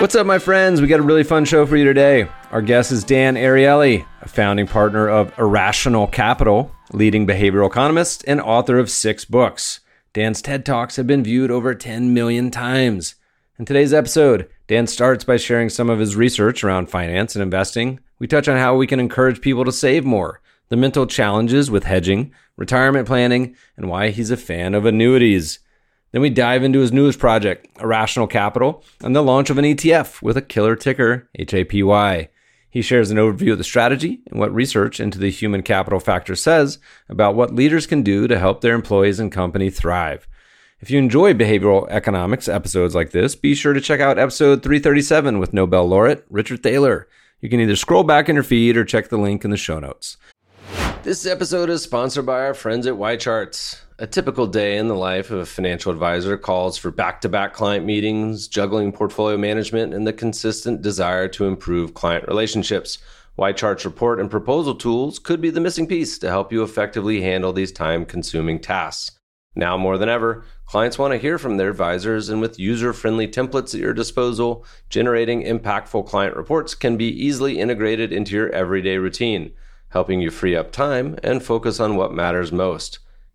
What's up, my friends? We got a really fun show for you today. Our guest is Dan Ariely, a founding partner of Irrational Capital, leading behavioral economist, and author of six books. Dan's TED Talks have been viewed over 10 million times. In today's episode, Dan starts by sharing some of his research around finance and investing. We touch on how we can encourage people to save more, the mental challenges with hedging, retirement planning, and why he's a fan of annuities. Then we dive into his newest project, Irrational Capital, and the launch of an ETF with a killer ticker, HAPY. He shares an overview of the strategy and what research into the human capital factor says about what leaders can do to help their employees and company thrive. If you enjoy behavioral economics episodes like this, be sure to check out episode 337 with Nobel laureate Richard Thaler. You can either scroll back in your feed or check the link in the show notes. This episode is sponsored by our friends at YCharts. A typical day in the life of a financial advisor calls for back to back client meetings, juggling portfolio management, and the consistent desire to improve client relationships. YChart's report and proposal tools could be the missing piece to help you effectively handle these time consuming tasks. Now more than ever, clients want to hear from their advisors, and with user friendly templates at your disposal, generating impactful client reports can be easily integrated into your everyday routine, helping you free up time and focus on what matters most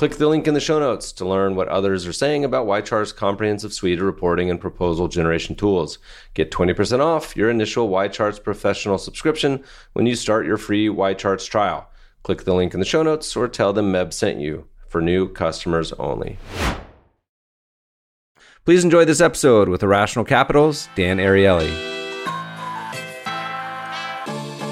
Click the link in the show notes to learn what others are saying about YChart's comprehensive suite of reporting and proposal generation tools. Get 20% off your initial YCharts professional subscription when you start your free YCharts trial. Click the link in the show notes or tell them Meb sent you for new customers only. Please enjoy this episode with Irrational Capital's Dan Ariely.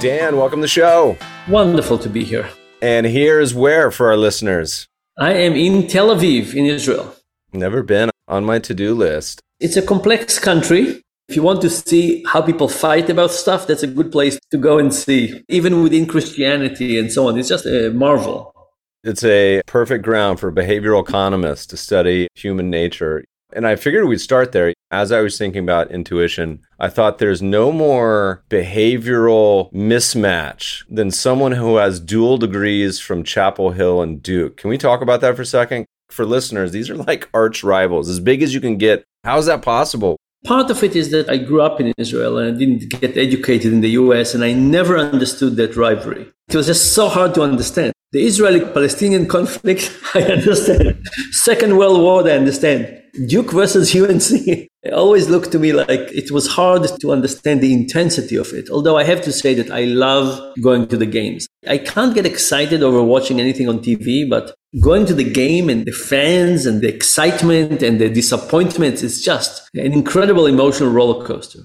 Dan, welcome to the show. Wonderful to be here. And here's where for our listeners. I am in Tel Aviv, in Israel. Never been on my to do list. It's a complex country. If you want to see how people fight about stuff, that's a good place to go and see. Even within Christianity and so on, it's just a marvel. It's a perfect ground for behavioral economists to study human nature. And I figured we'd start there. As I was thinking about intuition, I thought there's no more behavioral mismatch than someone who has dual degrees from Chapel Hill and Duke. Can we talk about that for a second? For listeners, these are like arch rivals, as big as you can get. How is that possible? Part of it is that I grew up in Israel and I didn't get educated in the US, and I never understood that rivalry. It was just so hard to understand. The Israeli Palestinian conflict, I understand. Second World War, I understand. Duke versus UNC always looked to me like it was hard to understand the intensity of it. Although I have to say that I love going to the games. I can't get excited over watching anything on TV, but going to the game and the fans and the excitement and the disappointment is just an incredible emotional roller coaster.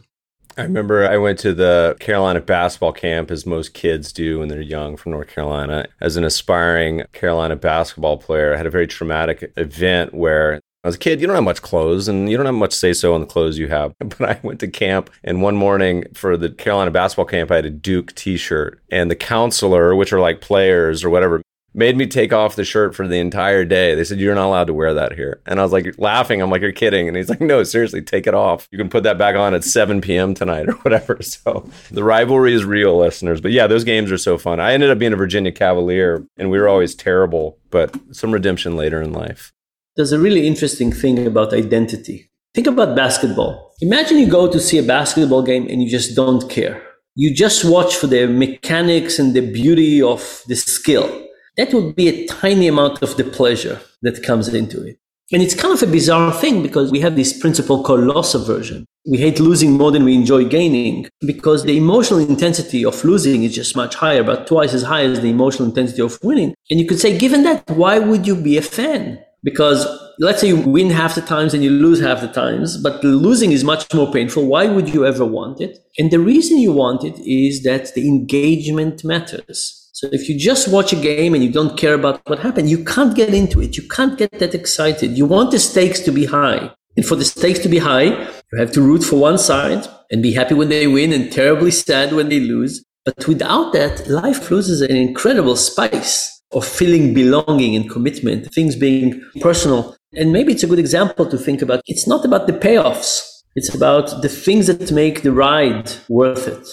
I remember I went to the Carolina basketball camp, as most kids do when they're young from North Carolina. As an aspiring Carolina basketball player, I had a very traumatic event where as a kid, you don't have much clothes and you don't have much say so on the clothes you have. But I went to camp and one morning for the Carolina basketball camp, I had a Duke t shirt. And the counselor, which are like players or whatever, made me take off the shirt for the entire day. They said, You're not allowed to wear that here. And I was like laughing. I'm like, You're kidding. And he's like, No, seriously, take it off. You can put that back on at 7 p.m. tonight or whatever. So the rivalry is real, listeners. But yeah, those games are so fun. I ended up being a Virginia Cavalier and we were always terrible, but some redemption later in life. There's a really interesting thing about identity. Think about basketball. Imagine you go to see a basketball game and you just don't care. You just watch for the mechanics and the beauty of the skill. That would be a tiny amount of the pleasure that comes into it. And it's kind of a bizarre thing because we have this principle called loss aversion. We hate losing more than we enjoy gaining because the emotional intensity of losing is just much higher, about twice as high as the emotional intensity of winning. And you could say, given that, why would you be a fan? Because let's say you win half the times and you lose half the times, but losing is much more painful. Why would you ever want it? And the reason you want it is that the engagement matters. So if you just watch a game and you don't care about what happened, you can't get into it. You can't get that excited. You want the stakes to be high. And for the stakes to be high, you have to root for one side and be happy when they win and terribly sad when they lose. But without that, life loses an incredible spice of feeling belonging and commitment, things being personal. And maybe it's a good example to think about. It's not about the payoffs. It's about the things that make the ride worth it.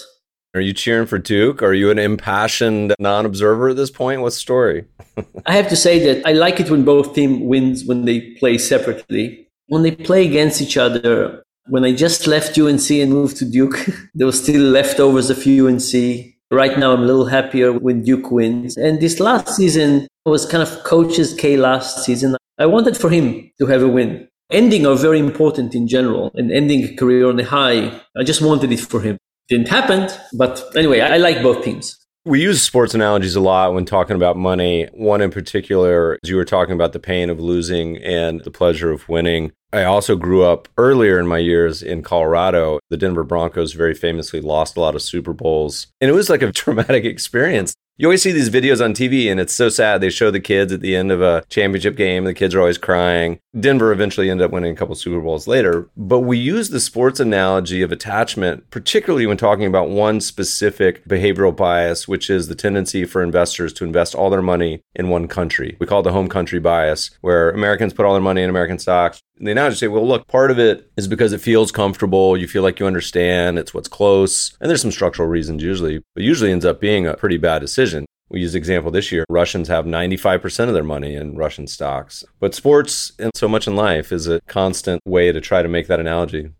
Are you cheering for Duke? Are you an impassioned non-observer at this point? What's the story? I have to say that I like it when both team wins when they play separately. When they play against each other, when I just left UNC and moved to Duke, there was still leftovers of UNC. Right now, I'm a little happier when Duke wins. And this last season was kind of coach's K last season. I wanted for him to have a win. Ending are very important in general, and ending a career on a high. I just wanted it for him didn't happen. But anyway, I like both teams. We use sports analogies a lot when talking about money. One in particular, as you were talking about the pain of losing and the pleasure of winning. I also grew up earlier in my years in Colorado. The Denver Broncos very famously lost a lot of Super Bowls. And it was like a traumatic experience. You always see these videos on TV and it's so sad. They show the kids at the end of a championship game. And the kids are always crying. Denver eventually ended up winning a couple Super Bowls later. But we use the sports analogy of attachment, particularly when talking about one specific behavioral bias, which is the tendency for investors to invest all their money in one country. We call it the home country bias, where Americans put all their money in American stocks. They now just say, well, look, part of it is because it feels comfortable. You feel like you understand. It's what's close. And there's some structural reasons usually, but usually ends up being a pretty bad decision we use example this year. Russians have 95% of their money in Russian stocks. But sports and so much in life is a constant way to try to make that analogy.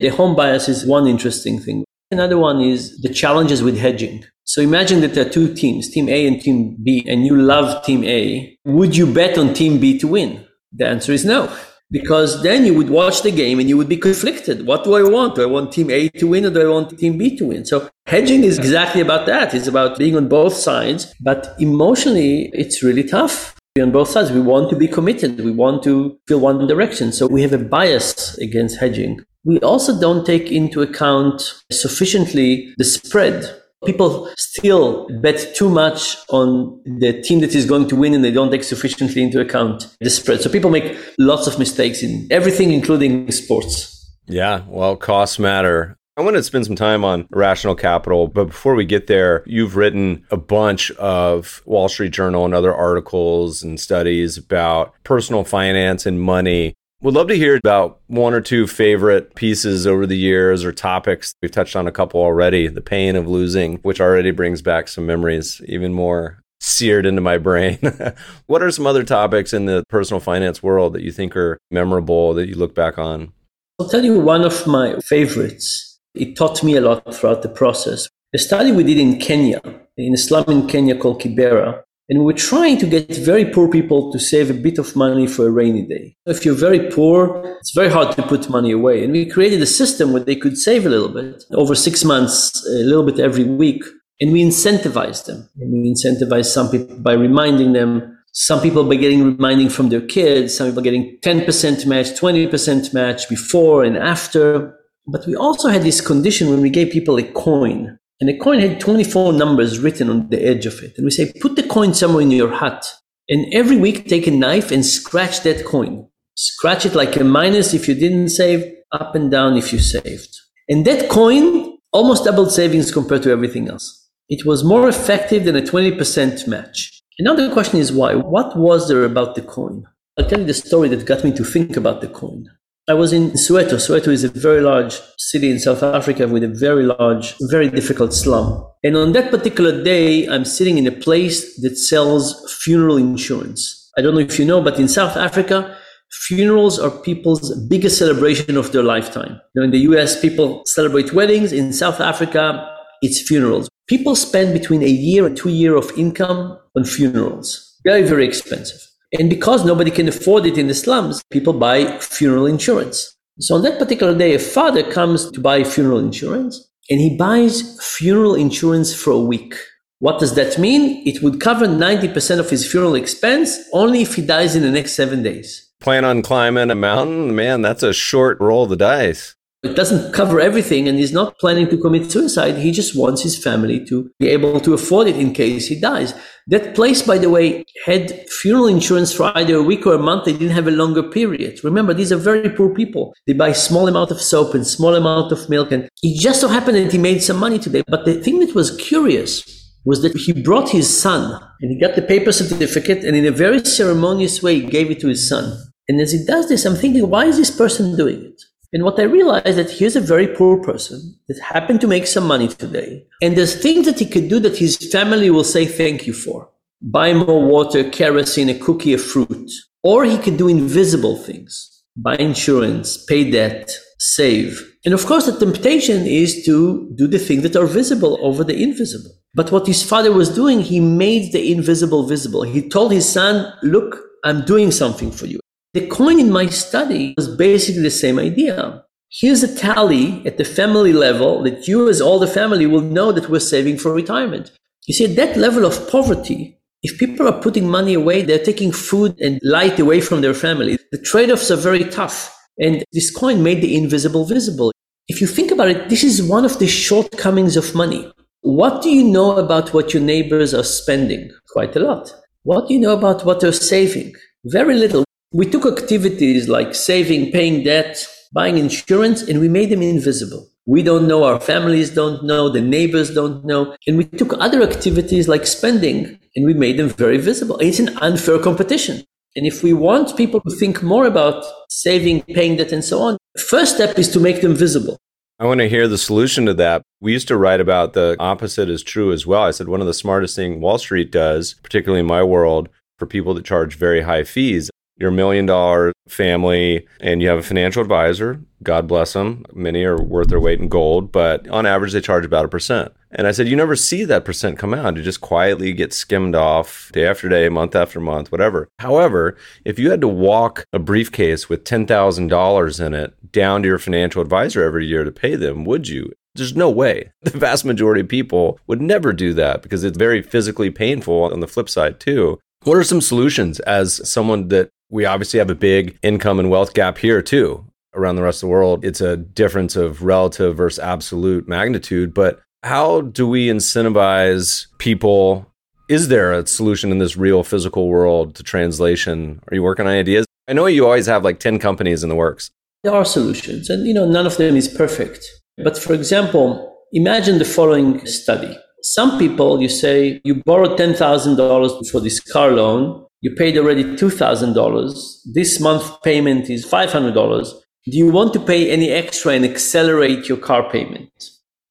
The home bias is one interesting thing. Another one is the challenges with hedging. So imagine that there are two teams, team A and team B, and you love team A. Would you bet on team B to win? The answer is no because then you would watch the game and you would be conflicted. What do I want? Do I want team A to win or do I want team B to win? So hedging is exactly about that. It's about being on both sides, but emotionally, it's really tough. On both sides, we want to be committed. We want to feel one direction. So we have a bias against hedging. We also don't take into account sufficiently the spread People still bet too much on the team that is going to win and they don't take sufficiently into account the spread. So people make lots of mistakes in everything, including sports. Yeah, well, costs matter. I want to spend some time on rational capital, but before we get there, you've written a bunch of Wall Street Journal and other articles and studies about personal finance and money. Would love to hear about one or two favorite pieces over the years or topics. We've touched on a couple already. The pain of losing, which already brings back some memories, even more seared into my brain. what are some other topics in the personal finance world that you think are memorable that you look back on? I'll tell you one of my favorites. It taught me a lot throughout the process. A study we did in Kenya, in a slum in Kenya called Kibera, and we're trying to get very poor people to save a bit of money for a rainy day. If you're very poor, it's very hard to put money away. And we created a system where they could save a little bit over six months, a little bit every week. And we incentivized them. And we incentivized some people by reminding them, some people by getting reminding from their kids, some people getting 10% match, 20% match before and after. But we also had this condition when we gave people a coin and the coin had 24 numbers written on the edge of it. And we say, put the coin somewhere in your hut. And every week take a knife and scratch that coin. Scratch it like a minus if you didn't save, up and down if you saved. And that coin almost doubled savings compared to everything else. It was more effective than a 20% match. The question is why? What was there about the coin? I'll tell you the story that got me to think about the coin. I was in Soweto. Soweto is a very large city in South Africa with a very large, very difficult slum. And on that particular day, I'm sitting in a place that sells funeral insurance. I don't know if you know, but in South Africa, funerals are people's biggest celebration of their lifetime. You know, in the US, people celebrate weddings. In South Africa, it's funerals. People spend between a year and two year of income on funerals. Very, very expensive. And because nobody can afford it in the slums, people buy funeral insurance. So on that particular day, a father comes to buy funeral insurance and he buys funeral insurance for a week. What does that mean? It would cover 90% of his funeral expense only if he dies in the next seven days. Plan on climbing a mountain? Man, that's a short roll of the dice. It doesn't cover everything, and he's not planning to commit suicide. He just wants his family to be able to afford it in case he dies. That place, by the way, had funeral insurance for either a week or a month. They didn't have a longer period. Remember, these are very poor people. They buy small amount of soap and small amount of milk, and it just so happened that he made some money today. But the thing that was curious was that he brought his son and he got the paper certificate and in a very ceremonious way he gave it to his son. And as he does this, I'm thinking, why is this person doing it? And what I realized that here's a very poor person that happened to make some money today. And there's things that he could do that his family will say thank you for. Buy more water, kerosene, a cookie, a fruit. Or he could do invisible things. Buy insurance, pay debt, save. And of course, the temptation is to do the things that are visible over the invisible. But what his father was doing, he made the invisible visible. He told his son, look, I'm doing something for you. The coin in my study was basically the same idea. Here's a tally at the family level that you, as all the family, will know that we're saving for retirement. You see, at that level of poverty, if people are putting money away, they're taking food and light away from their family. The trade offs are very tough. And this coin made the invisible visible. If you think about it, this is one of the shortcomings of money. What do you know about what your neighbors are spending? Quite a lot. What do you know about what they're saving? Very little. We took activities like saving, paying debt, buying insurance, and we made them invisible. We don't know, our families don't know, the neighbors don't know. And we took other activities like spending and we made them very visible. It's an unfair competition. And if we want people to think more about saving, paying debt, and so on, first step is to make them visible. I want to hear the solution to that. We used to write about the opposite is true as well. I said one of the smartest things Wall Street does, particularly in my world, for people that charge very high fees, you're million dollar family and you have a financial advisor. God bless them. Many are worth their weight in gold, but on average, they charge about a percent. And I said, you never see that percent come out. It just quietly gets skimmed off day after day, month after month, whatever. However, if you had to walk a briefcase with $10,000 in it down to your financial advisor every year to pay them, would you? There's no way. The vast majority of people would never do that because it's very physically painful on the flip side, too. What are some solutions as someone that we obviously have a big income and wealth gap here too. Around the rest of the world, it's a difference of relative versus absolute magnitude. But how do we incentivize people? Is there a solution in this real physical world to translation? Are you working on ideas? I know you always have like 10 companies in the works. There are solutions, and you know, none of them is perfect. But for example, imagine the following study. Some people, you say, you borrowed $10,000 for this car loan, you paid already $2,000. This month payment is $500. Do you want to pay any extra and accelerate your car payment?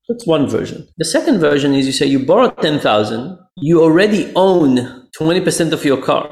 That's one version. The second version is you say you borrowed 10,000, you already own 20% of your car.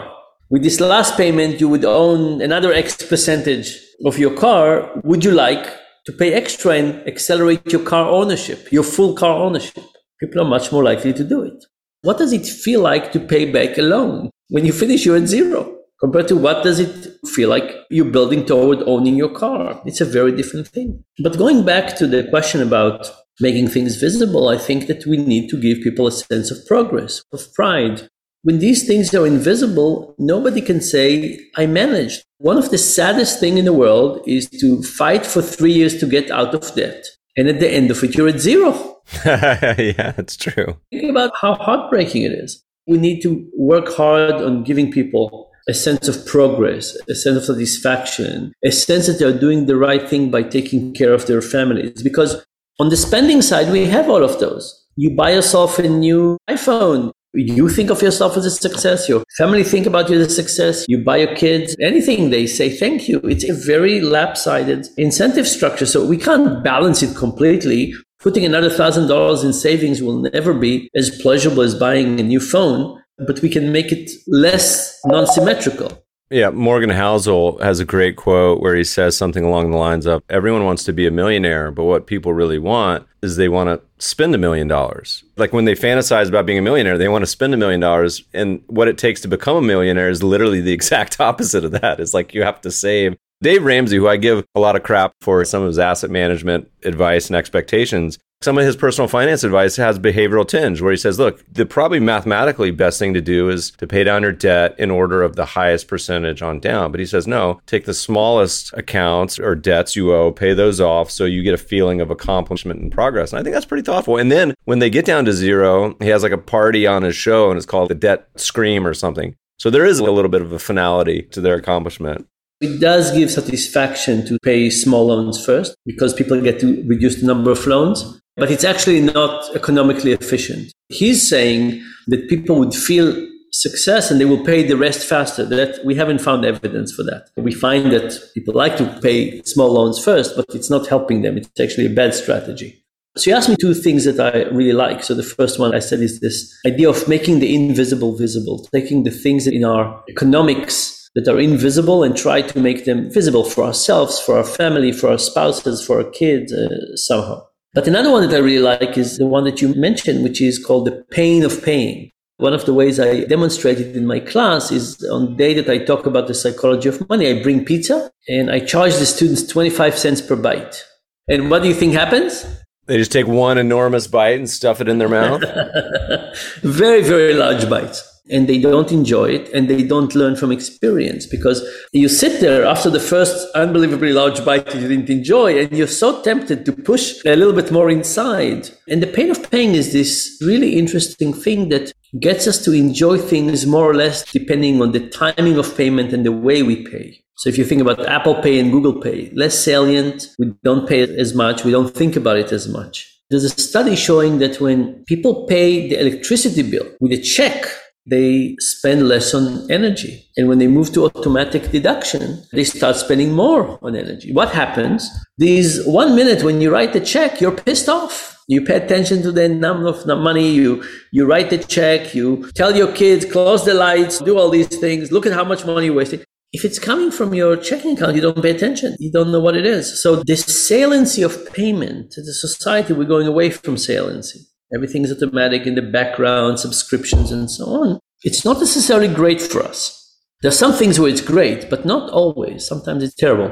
With this last payment, you would own another X percentage of your car. Would you like to pay extra and accelerate your car ownership, your full car ownership? People are much more likely to do it. What does it feel like to pay back a loan? When you finish, you're at zero compared to what does it feel like you're building toward owning your car. It's a very different thing. But going back to the question about making things visible, I think that we need to give people a sense of progress, of pride. When these things are invisible, nobody can say, I managed. One of the saddest things in the world is to fight for three years to get out of debt. And at the end of it, you're at zero. yeah, that's true. Think about how heartbreaking it is. We need to work hard on giving people a sense of progress, a sense of satisfaction, a sense that they're doing the right thing by taking care of their families. Because on the spending side, we have all of those. You buy yourself a new iPhone. You think of yourself as a success. Your family think about you as a success. You buy your kids anything, they say thank you. It's a very lap-sided incentive structure. So we can't balance it completely Putting another thousand dollars in savings will never be as pleasurable as buying a new phone, but we can make it less non symmetrical. Yeah, Morgan Housel has a great quote where he says something along the lines of everyone wants to be a millionaire, but what people really want is they want to spend a million dollars. Like when they fantasize about being a millionaire, they want to spend a million dollars. And what it takes to become a millionaire is literally the exact opposite of that. It's like you have to save. Dave Ramsey, who I give a lot of crap for some of his asset management advice and expectations, some of his personal finance advice has behavioral tinge where he says, look, the probably mathematically best thing to do is to pay down your debt in order of the highest percentage on down. But he says, no, take the smallest accounts or debts you owe, pay those off so you get a feeling of accomplishment and progress. And I think that's pretty thoughtful. And then when they get down to zero, he has like a party on his show and it's called the debt scream or something. So there is a little bit of a finality to their accomplishment. It does give satisfaction to pay small loans first because people get to reduce the number of loans but it's actually not economically efficient. He's saying that people would feel success and they will pay the rest faster. That we haven't found evidence for that. We find that people like to pay small loans first, but it's not helping them. It's actually a bad strategy. So you asked me two things that I really like. So the first one I said is this idea of making the invisible visible, taking the things in our economics that are invisible and try to make them visible for ourselves, for our family, for our spouses, for our kids uh, somehow. But another one that I really like is the one that you mentioned, which is called the pain of paying. One of the ways I demonstrated in my class is on the day that I talk about the psychology of money, I bring pizza and I charge the students 25 cents per bite. And what do you think happens? They just take one enormous bite and stuff it in their mouth. very, very large bites and they don't enjoy it and they don't learn from experience because you sit there after the first unbelievably large bite you didn't enjoy and you're so tempted to push a little bit more inside. And the pain of paying is this really interesting thing that gets us to enjoy things more or less depending on the timing of payment and the way we pay. So if you think about Apple Pay and Google Pay, less salient, we don't pay as much, we don't think about it as much. There's a study showing that when people pay the electricity bill with a check, they spend less on energy. And when they move to automatic deduction, they start spending more on energy. What happens? These one minute when you write the check, you're pissed off. You pay attention to the number of money, you, you write the check, you tell your kids, close the lights, do all these things, look at how much money you're wasting. If it's coming from your checking account, you don't pay attention. You don't know what it is. So the saliency of payment, as a society, we're going away from saliency. Everything is automatic in the background, subscriptions and so on. It's not necessarily great for us. There are some things where it's great, but not always. Sometimes it's terrible.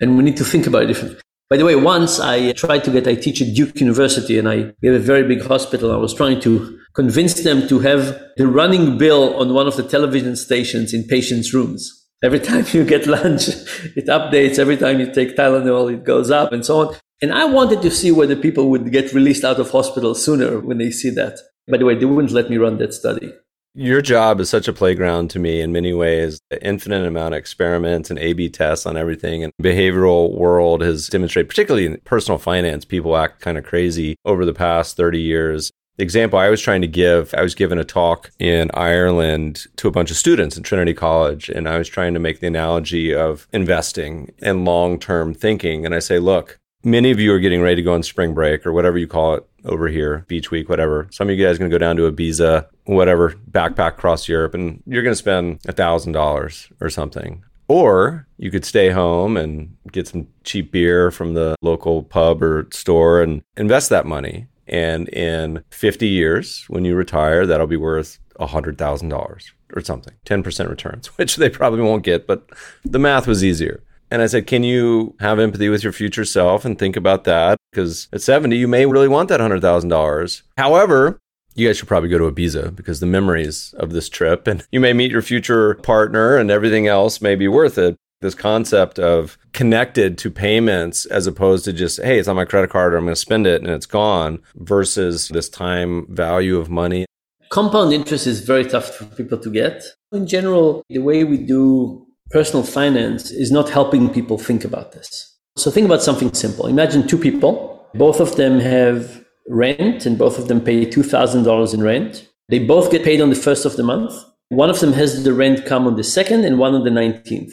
And we need to think about it differently. By the way, once I tried to get, I teach at Duke University and I we have a very big hospital. I was trying to convince them to have the running bill on one of the television stations in patients' rooms. Every time you get lunch, it updates. Every time you take Tylenol, it goes up and so on. And I wanted to see whether people would get released out of hospital sooner when they see that. By the way, they wouldn't let me run that study. Your job is such a playground to me in many ways. The infinite amount of experiments and A/B tests on everything, and behavioral world has demonstrated, particularly in personal finance, people act kind of crazy over the past thirty years. The example I was trying to give, I was given a talk in Ireland to a bunch of students in Trinity College, and I was trying to make the analogy of investing and long term thinking. And I say, look, many of you are getting ready to go on spring break or whatever you call it over here, beach week, whatever. Some of you guys are going to go down to Ibiza, whatever, backpack across Europe, and you're going to spend a thousand dollars or something. Or you could stay home and get some cheap beer from the local pub or store and invest that money. And in 50 years, when you retire, that'll be worth $100,000 or something, 10% returns, which they probably won't get, but the math was easier. And I said, Can you have empathy with your future self and think about that? Because at 70, you may really want that $100,000. However, you guys should probably go to Ibiza because the memories of this trip and you may meet your future partner and everything else may be worth it. This concept of connected to payments as opposed to just, hey, it's on my credit card or I'm going to spend it and it's gone versus this time value of money. Compound interest is very tough for people to get. In general, the way we do personal finance is not helping people think about this. So think about something simple. Imagine two people, both of them have rent and both of them pay $2,000 in rent. They both get paid on the first of the month. One of them has the rent come on the second and one on the 19th.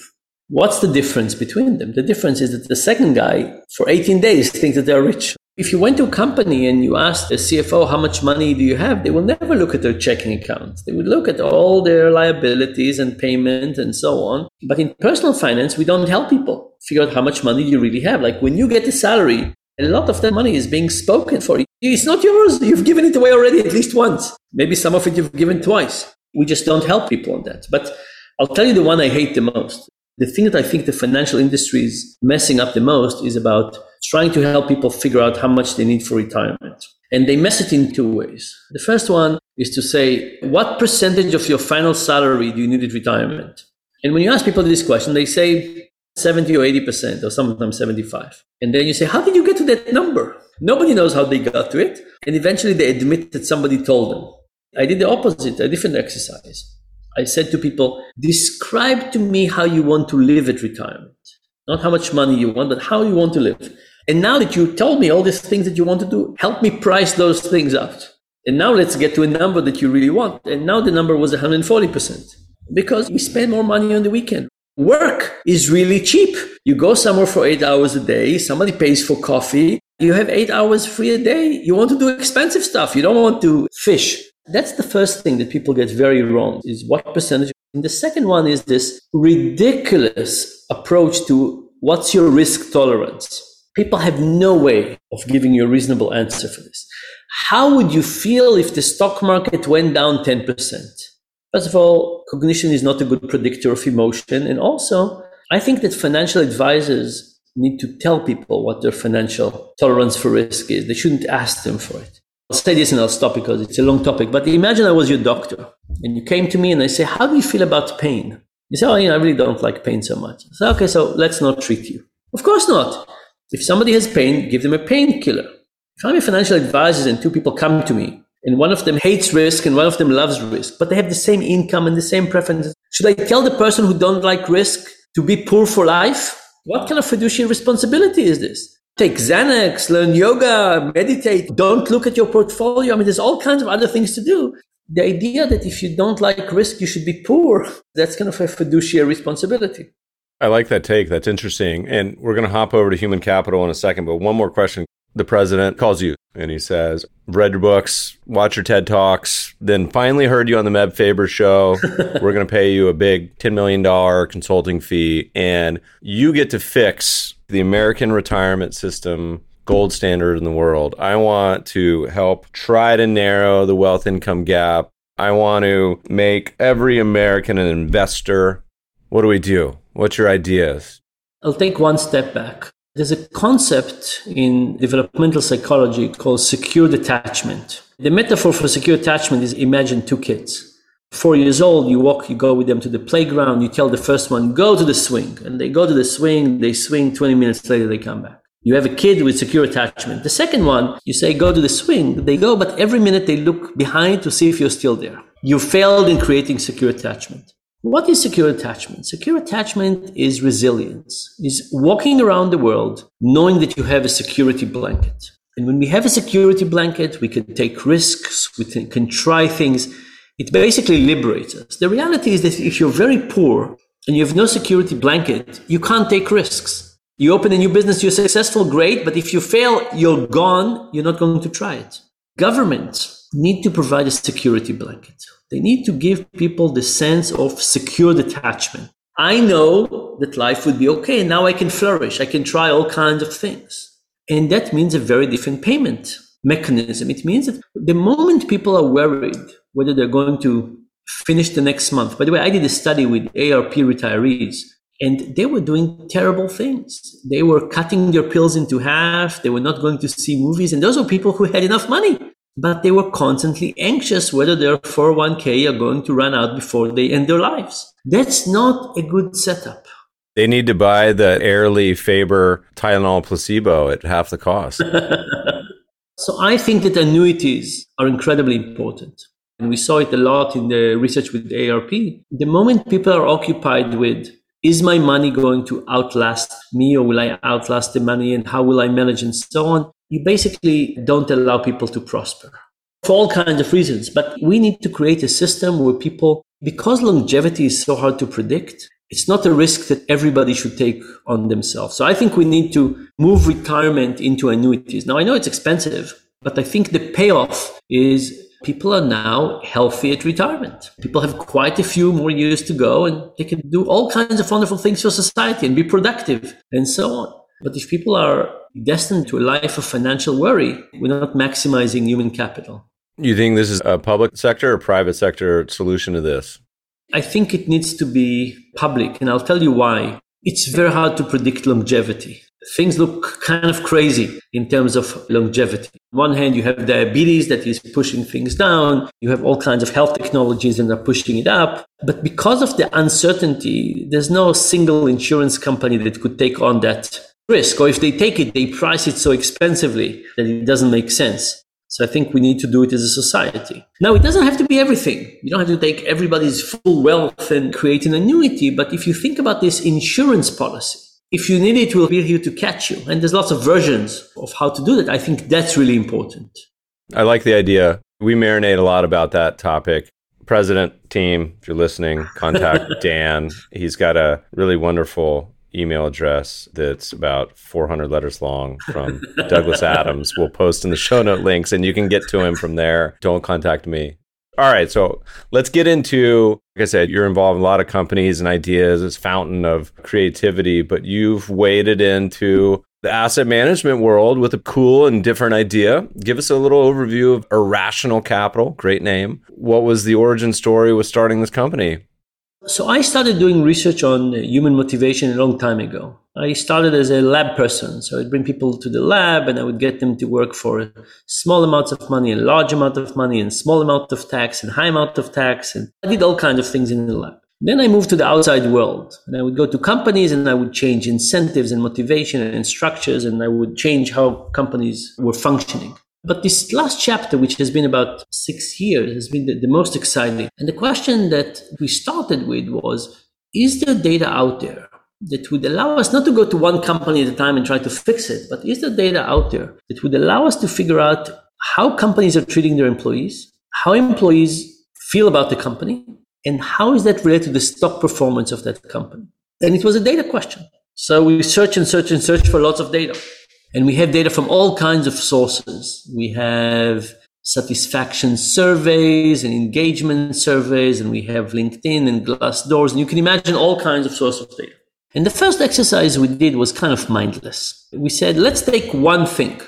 What's the difference between them? The difference is that the second guy, for 18 days, thinks that they're rich. If you went to a company and you asked the CFO how much money do you have, they will never look at their checking account. They would look at all their liabilities and payment and so on. But in personal finance, we don't help people figure out how much money you really have. Like when you get a salary, a lot of that money is being spoken for. It's not yours. You've given it away already at least once. Maybe some of it you've given twice. We just don't help people on that. But I'll tell you the one I hate the most. The thing that I think the financial industry is messing up the most is about trying to help people figure out how much they need for retirement. And they mess it in two ways. The first one is to say, what percentage of your final salary do you need at retirement? And when you ask people this question, they say 70 or 80%, or sometimes 75. And then you say, how did you get to that number? Nobody knows how they got to it. And eventually they admit that somebody told them. I did the opposite, a different exercise. I said to people, describe to me how you want to live at retirement. Not how much money you want, but how you want to live. And now that you told me all these things that you want to do, help me price those things out. And now let's get to a number that you really want. And now the number was 140% because we spend more money on the weekend. Work is really cheap. You go somewhere for eight hours a day. Somebody pays for coffee. You have eight hours free a day. You want to do expensive stuff. You don't want to fish. That's the first thing that people get very wrong is what percentage. And the second one is this ridiculous approach to what's your risk tolerance. People have no way of giving you a reasonable answer for this. How would you feel if the stock market went down 10%? First of all, cognition is not a good predictor of emotion. And also, I think that financial advisors need to tell people what their financial tolerance for risk is. They shouldn't ask them for it. I'll say this and I'll stop because it's a long topic. But imagine I was your doctor and you came to me and I say, How do you feel about pain? You say, Oh, you know, I really don't like pain so much. I say, Okay, so let's not treat you. Of course not. If somebody has pain, give them a painkiller. If I'm a financial advisor and two people come to me and one of them hates risk and one of them loves risk, but they have the same income and the same preferences, should I tell the person who don't like risk to be poor for life? What kind of fiduciary responsibility is this? Take Xanax, learn yoga, meditate, don't look at your portfolio. I mean, there's all kinds of other things to do. The idea that if you don't like risk, you should be poor, that's kind of a fiduciary responsibility. I like that take. That's interesting. And we're going to hop over to human capital in a second. But one more question. The president calls you and he says, read your books, watch your TED Talks, then finally heard you on the Meb Faber show. we're going to pay you a big $10 million consulting fee. And you get to fix the American retirement system gold standard in the world. I want to help try to narrow the wealth income gap. I want to make every American an investor. What do we do? What's your ideas? I'll take one step back. There's a concept in developmental psychology called secure attachment. The metaphor for secure attachment is imagine two kids. Four years old, you walk, you go with them to the playground, you tell the first one, go to the swing. And they go to the swing, they swing, 20 minutes later, they come back. You have a kid with secure attachment. The second one, you say, go to the swing. They go, but every minute they look behind to see if you're still there. You failed in creating secure attachment. What is secure attachment? Secure attachment is resilience, is walking around the world knowing that you have a security blanket. And when we have a security blanket, we can take risks, we can try things. It basically liberates us. The reality is that if you're very poor and you have no security blanket, you can't take risks. You open a new business, you're successful, great, but if you fail, you're gone, you're not going to try it. Governments need to provide a security blanket. They need to give people the sense of secure detachment. I know that life would be okay. Now I can flourish. I can try all kinds of things. And that means a very different payment mechanism. It means that the moment people are worried whether they're going to finish the next month, by the way, I did a study with AARP retirees and they were doing terrible things. They were cutting their pills into half. They were not going to see movies. And those were people who had enough money but they were constantly anxious whether their 401k are going to run out before they end their lives. That's not a good setup. They need to buy the Ariely Faber Tylenol placebo at half the cost. so I think that annuities are incredibly important. And we saw it a lot in the research with AARP. The moment people are occupied with, is my money going to outlast me or will I outlast the money and how will I manage and so on? You basically don't allow people to prosper for all kinds of reasons. But we need to create a system where people, because longevity is so hard to predict, it's not a risk that everybody should take on themselves. So I think we need to move retirement into annuities. Now I know it's expensive, but I think the payoff is people are now healthy at retirement. People have quite a few more years to go and they can do all kinds of wonderful things for society and be productive and so on. But if people are destined to a life of financial worry, we're not maximizing human capital. You think this is a public sector or private sector solution to this? I think it needs to be public, and I'll tell you why. It's very hard to predict longevity. Things look kind of crazy in terms of longevity. On one hand, you have diabetes that is pushing things down. You have all kinds of health technologies that are pushing it up. But because of the uncertainty, there's no single insurance company that could take on that risk. Or if they take it, they price it so expensively that it doesn't make sense. So I think we need to do it as a society. Now, it doesn't have to be everything. You don't have to take everybody's full wealth and create an annuity. But if you think about this insurance policy, if you need it, we'll be here to catch you. And there's lots of versions of how to do that. I think that's really important. I like the idea. We marinate a lot about that topic. President team, if you're listening, contact Dan. He's got a really wonderful email address that's about 400 letters long from Douglas Adams. We'll post in the show note links and you can get to him from there. Don't contact me. All right, so let's get into, like I said, you're involved in a lot of companies and ideas, this fountain of creativity, but you've waded into the asset management world with a cool and different idea. Give us a little overview of Irrational Capital, great name. What was the origin story with starting this company? So I started doing research on uh, human motivation a long time ago. I started as a lab person. So I'd bring people to the lab and I would get them to work for small amounts of money and large amount of money and small amount of tax and high amount of tax. And I did all kinds of things in the lab. Then I moved to the outside world and I would go to companies and I would change incentives and motivation and structures and I would change how companies were functioning. But this last chapter, which has been about six years, has been the, the, most exciting. And the question that we started with was Is there data out there that would allow us not to go to one company at a time and try to fix it, but is there data out there that would allow us to figure out how companies are treating their employees, how employees feel about the company, and how is that related to the stock performance of that company? And it was a data question. So we search and search and search for lots of data. And we have data from all kinds of sources. We have satisfaction surveys and engagement surveys, and we have LinkedIn and Glassdoors, and you can imagine all kinds of sources of data. And the first exercise we did was kind of mindless. We said, let's take one thing.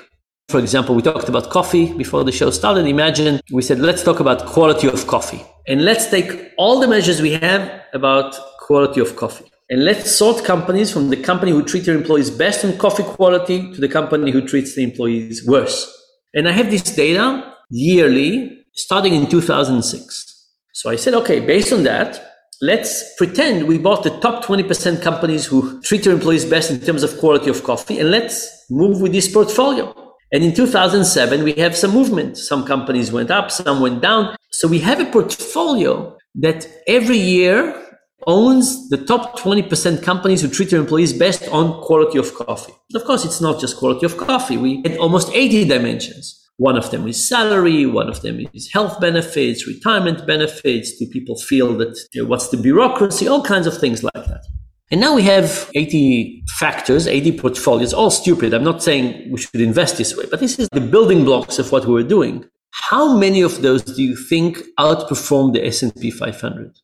For example, we talked about coffee before the show started. Imagine we said, let's talk about quality of coffee. And let's take all the measures we have about quality of coffee. And let's sort companies from the company who treat their employees best on coffee quality to the company who treats the employees worse. And I have this data yearly starting in 2006. So I said, okay, based on that, let's pretend we bought the top 20% companies who treat their employees best in terms of quality of coffee, and let's move with this portfolio. And in 2007, we have some movement. Some companies went up, some went down. So we have a portfolio that every year owns the top 20% companies who treat their employees best on quality of coffee. Of course, it's not just quality of coffee. We had almost 80 dimensions. One of them is salary. One of them is health benefits, retirement benefits. Do people feel that what's the bureaucracy? All kinds of things like that. And now we have 80 factors, 80 portfolios, all stupid. I'm not saying we should invest this way, but this is the building blocks of what we're doing. How many of those do you think outperform the S&P 500?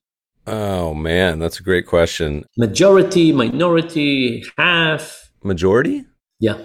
Oh man, that's a great question. Majority, minority, half. Majority? Yeah.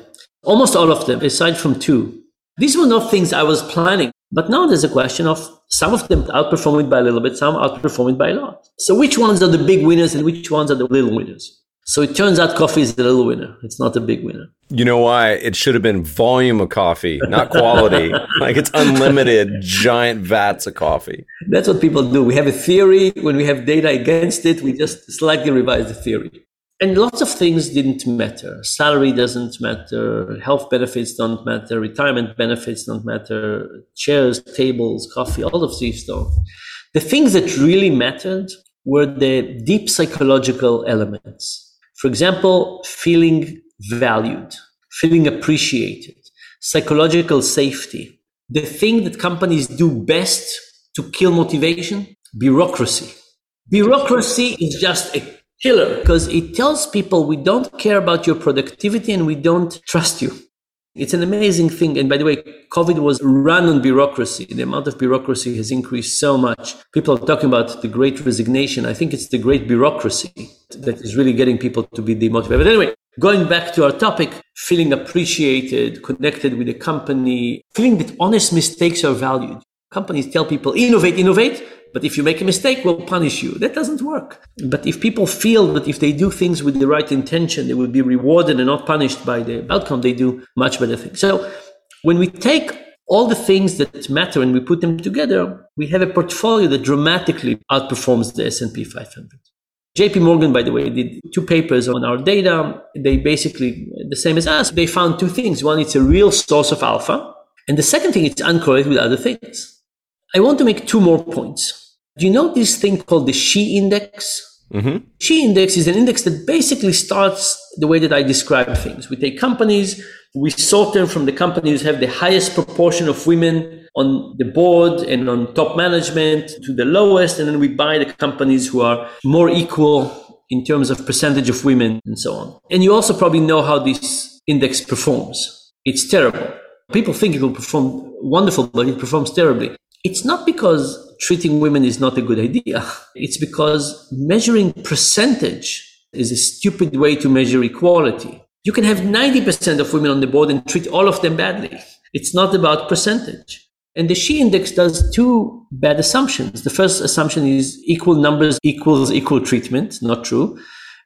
Almost all of them, aside from two. These were not things I was planning. But now there's a question of some of them outperform it by a little bit, some outperform it by a lot. So which ones are the big winners and which ones are the little winners? So it turns out coffee is the little winner. It's not a big winner. You know why? It should have been volume of coffee, not quality. like it's unlimited giant vats of coffee. That's what people do. We have a theory. When we have data against it, we just slightly revise the theory. And lots of things didn't matter. Salary doesn't matter. Health benefits don't matter. Retirement benefits don't matter. Chairs, tables, coffee, all of these don't. The things that really mattered were the deep psychological elements for example, feeling valued, feeling appreciated, psychological safety. The thing that companies do best to kill motivation, bureaucracy. Bureaucracy is just a killer because it tells people we don't care about your productivity and we don't trust you. It's an amazing thing. And by the way, COVID was run on bureaucracy. The amount of bureaucracy has increased so much. People are talking about the great resignation. I think it's the great bureaucracy that is really getting people to be demotivated. But anyway, going back to our topic, feeling appreciated, connected with the company, feeling that honest mistakes are valued. Companies tell people, innovate, innovate. But if you make a mistake, we'll punish you. That doesn't work. But if people feel that if they do things with the right intention, they will be rewarded and not punished by the outcome, they do much better things. So when we take all the things that matter and we put them together, we have a portfolio that dramatically outperforms the S&P 500. JP Morgan, by the way, did two papers on our data. They basically, the same as us, they found two things. One, it's a real source of alpha. And the second thing, it's uncorrelated with other things. I want to make two more points. Do you know this thing called the SHE index? Mm-hmm. SHE index is an index that basically starts the way that I describe things. We take companies, we sort them from the companies who have the highest proportion of women on the board and on top management to the lowest, and then we buy the companies who are more equal in terms of percentage of women and so on. And you also probably know how this index performs. It's terrible. People think it will perform wonderful, but it performs terribly. It's not because treating women is not a good idea. It's because measuring percentage is a stupid way to measure equality. You can have 90% of women on the board and treat all of them badly. It's not about percentage. And the SHE index does two bad assumptions. The first assumption is equal numbers equals equal treatment. Not true.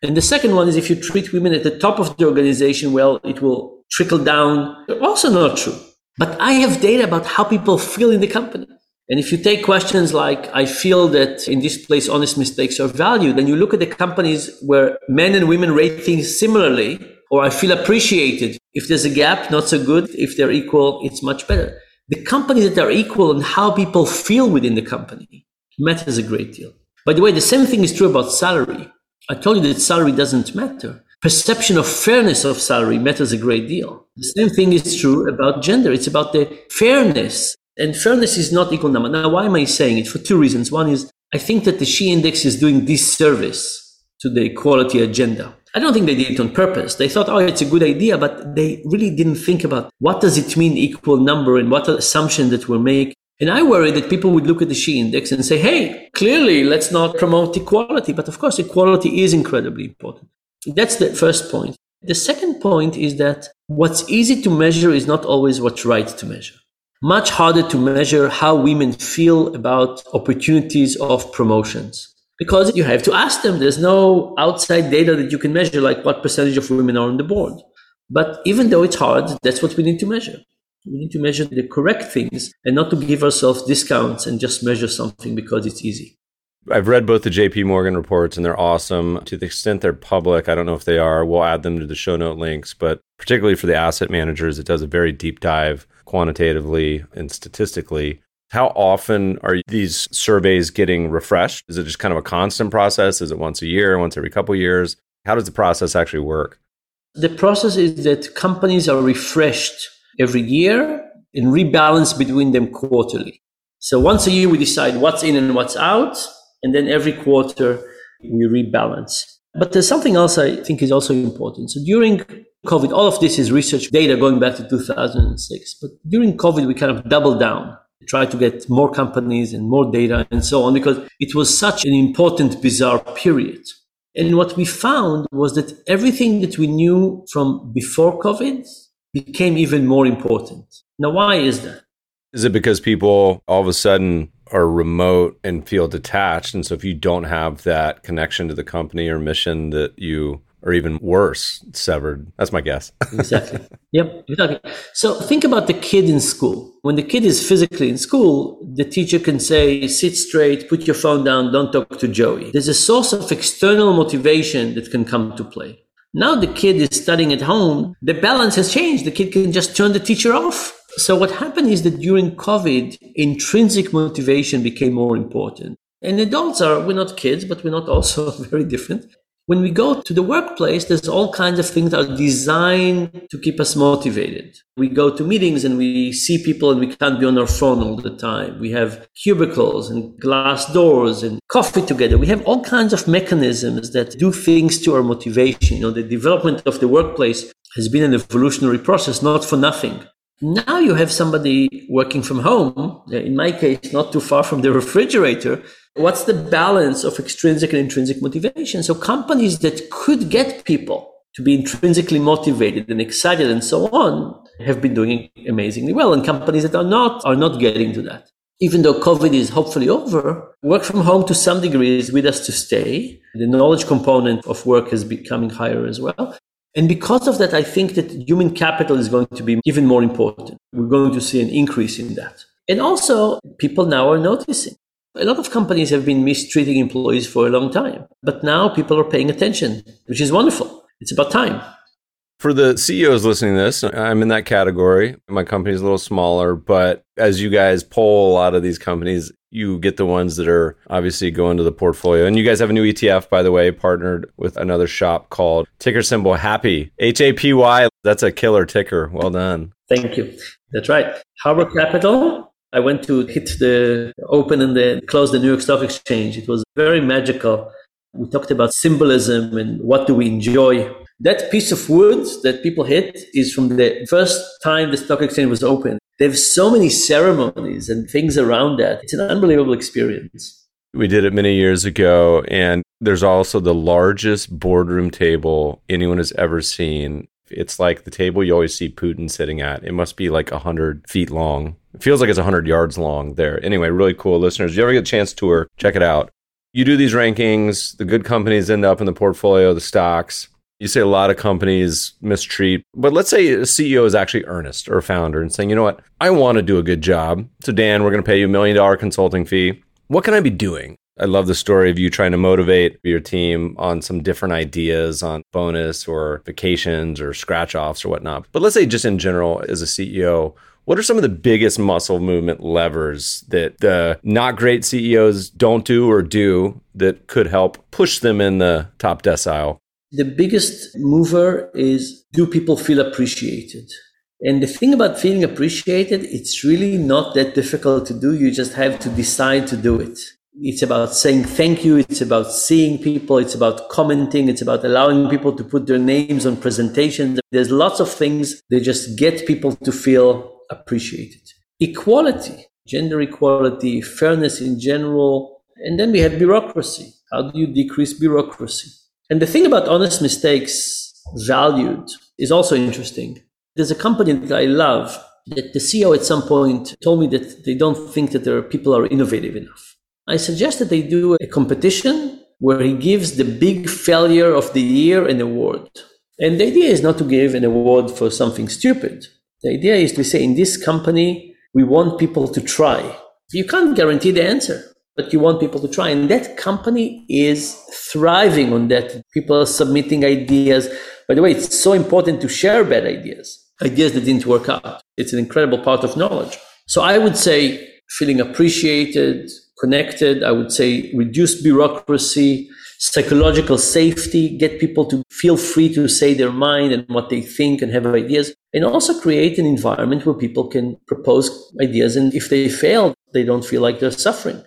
And the second one is if you treat women at the top of the organization well, it will trickle down. Also not true. But I have data about how people feel in the company. And if you take questions like, I feel that in this place, honest mistakes are valued, then you look at the companies where men and women rate things similarly, or I feel appreciated. If there's a gap, not so good. If they're equal, it's much better. The companies that are equal and how people feel within the company matters a great deal. By the way, the same thing is true about salary. I told you that salary doesn't matter. Perception of fairness of salary matters a great deal. The same thing is true about gender. It's about the fairness and fairness is not equal number. Now, why am I saying it? For two reasons. One is I think that the SHE index is doing disservice to the equality agenda. I don't think they did it on purpose. They thought, oh, it's a good idea, but they really didn't think about what does it mean equal number and what assumption that we'll make. And I worry that people would look at the SHE index and say, hey, clearly let's not promote equality. But of course, equality is incredibly important. That's the first point. The second point is that what's easy to measure is not always what's right to measure much harder to measure how women feel about opportunities of promotions because you have to ask them. There's no outside data that you can measure, like what percentage of women are on the board. But even though it's hard, that's what we need to measure. We need to measure the correct things and not to give ourselves discounts and just measure something because it's easy. I've read both the JP Morgan reports and they're awesome. To the extent they're public, I don't know if they are. We'll add them to the show note links, but particularly for the asset managers, it does a very deep dive quantitatively and statistically. How often are these surveys getting refreshed? Is it just kind of a constant process? Is it once a year, once every couple years? How does the process actually work? The process is that companies are refreshed every year and rebalanced between them quarterly. So once a year, we decide what's in and what's out. And then every quarter, we rebalance. But there's something else I think is also important. So during COVID, all of this is research data going back to 2006. But during COVID, we kind of doubled down, tried to get more companies and more data and so on, because it was such an important, bizarre period. And what we found was that everything that we knew from before COVID became even more important. Now, why is that? Is it because people all of a sudden are remote and feel detached? And so if you don't have that connection to the company or mission that you or even worse, severed. That's my guess. exactly. Yep. Exactly. So think about the kid in school. When the kid is physically in school, the teacher can say, sit straight, put your phone down, don't talk to Joey. There's a source of external motivation that can come to play. Now the kid is studying at home. The balance has changed. The kid can just turn the teacher off. So what happened is that during COVID, intrinsic motivation became more important. And adults are, we're not kids, but we're not also very different When we go to the workplace, there's all kinds of things that are designed to keep us motivated. We go to meetings and we see people and we can't be on our phone all the time. We have cubicles and glass doors and coffee together. We have all kinds of mechanisms that do things to our motivation. You know, the development of the workplace has been an evolutionary process, not for nothing. Now you have somebody working from home, uh, in my case, not too far from the refrigerator. What's the balance of extrinsic and intrinsic motivation? So companies that could get people to be intrinsically motivated and excited and so on have been doing amazingly well. And companies that are not are not getting to that. Even though COVID is hopefully over, work from home to some degree is with us to stay. The knowledge component of work is becoming higher as well. And because of that, I think that human capital is going to be even more important. We're going to see an increase in that. And also, people now are noticing. A lot of companies have been mistreating employees for a long time, but now people are paying attention, which is wonderful. It's about time. For the CEOs listening to this, I'm in that category. My company's a little smaller, but as you guys poll a lot of these companies, you get the ones that are obviously going to the portfolio. And you guys have a new ETF, by the way, partnered with another shop called ticker symbol Happy, H A P Y. That's a killer ticker. Well done. Thank you. That's right. Harbor Capital. I went to hit the open and then close the New York Stock Exchange. It was very magical. We talked about symbolism and what do we enjoy. That piece of wood that people hit is from the first time the stock exchange was open. They have so many ceremonies and things around that. It's an unbelievable experience. We did it many years ago, and there's also the largest boardroom table anyone has ever seen. It's like the table you always see Putin sitting at. It must be like 100 feet long. It feels like it's 100 yards long there. Anyway, really cool. Listeners, if you ever get a chance to tour, check it out. You do these rankings, the good companies end up in the portfolio, the stocks. You say a lot of companies mistreat, but let's say a CEO is actually earnest or a founder and saying, you know what, I want to do a good job. So, Dan, we're going to pay you a million dollar consulting fee. What can I be doing? I love the story of you trying to motivate your team on some different ideas on bonus or vacations or scratch offs or whatnot. But let's say, just in general, as a CEO, what are some of the biggest muscle movement levers that the not great CEOs don't do or do that could help push them in the top decile? The biggest mover is do people feel appreciated? And the thing about feeling appreciated, it's really not that difficult to do. You just have to decide to do it. It's about saying thank you. It's about seeing people. It's about commenting. It's about allowing people to put their names on presentations. There's lots of things that just get people to feel appreciated. Equality, gender equality, fairness in general. And then we have bureaucracy. How do you decrease bureaucracy? And the thing about honest mistakes valued is also interesting. There's a company that I love that the CEO at some point told me that they don't think that their people are innovative enough. I suggest that they do a competition where he gives the big failure of the year an award. And the idea is not to give an award for something stupid. The idea is to say, in this company, we want people to try. You can't guarantee the answer but you want people to try. And that company is thriving on that. People are submitting ideas. By the way, it's so important to share bad ideas, ideas that didn't work out. It's an incredible part of knowledge. So I would say feeling appreciated, connected. I would say reduce bureaucracy, psychological safety, get people to feel free to say their mind and what they think and have ideas. And also create an environment where people can propose ideas. And if they fail, they don't feel like they're suffering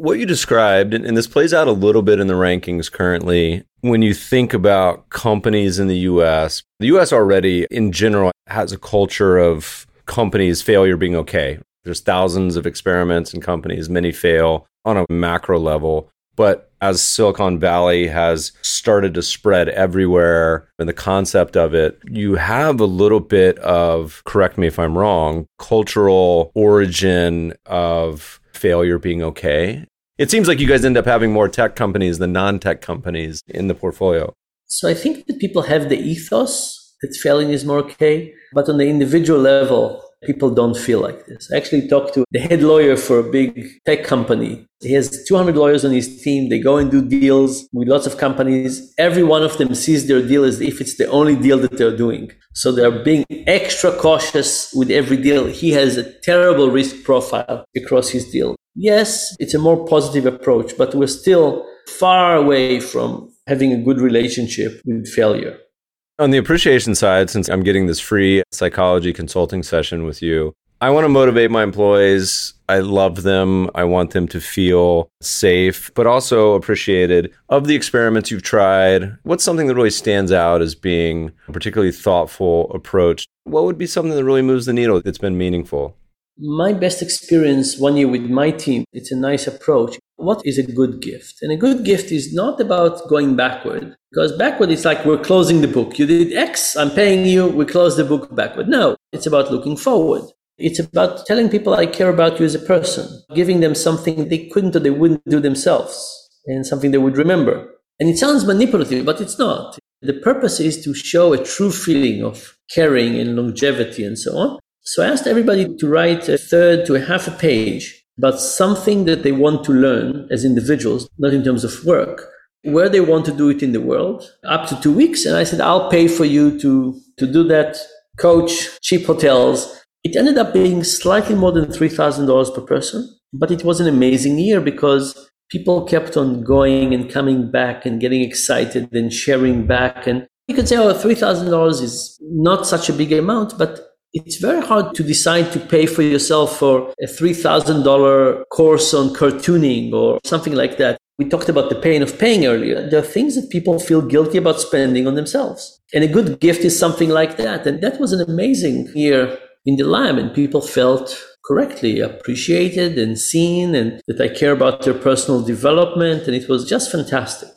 what you described, and, this plays out a little bit in the rankings currently, when you think about companies in the US, the US already in general has a culture of companies failure being okay. There's thousands of experiments and companies, many fail on a macro level. But as Silicon Valley has started to spread everywhere and the concept of it, you have a little bit of, correct me if I'm wrong, cultural origin of failure being okay. It seems like you guys end up having more tech companies than non tech companies in the portfolio. So I think that people have the ethos that failing is more okay, but on the individual level, people don't feel like this. I actually talked to the head lawyer for a big tech company. He has 200 lawyers on his team. They go and do deals with lots of companies. Every one of them sees their deal as if it's the only deal that they're doing. So they're being extra cautious with every deal. He has a terrible risk profile across his deal. Yes, it's a more positive approach, but we're still far away from having a good relationship with failure. On the appreciation side, since I'm getting this free psychology consulting session with you, I want to motivate my employees. I love them. I want them to feel safe, but also appreciated of the experiments you've tried. What's something that really stands out as being a particularly thoughtful approach? What would be something that really moves the needle that's been meaningful? My best experience one year with my team, it's a nice approach. What is a good gift? And a good gift is not about going backward, because backward it's like we're closing the book. You did X, I'm paying you, we close the book backward. No, it's about looking forward. It's about telling people I care about you as a person, giving them something they couldn't or they wouldn't do themselves, and something they would remember. And it sounds manipulative, but it's not. The purpose is to show a true feeling of caring and longevity and so on. So I asked everybody to write a third to a half a page about something that they want to learn as individuals, not in terms of work, where they want to do it in the world, up to two weeks. And I said, I'll pay for you to, to do that, coach, cheap hotels. It ended up being slightly more than $3,000 per person, but it was an amazing year because people kept on going and coming back and getting excited and sharing back. And you could say, oh, $3,000 is not such a big amount, but it's very hard to decide to pay for yourself for a $3,000 course on cartooning or something like that. We talked about the pain of paying earlier. There are things that people feel guilty about spending on themselves. And a good gift is something like that. And that was an amazing year in the lab, and people felt correctly appreciated and seen, and that I care about their personal development. And it was just fantastic.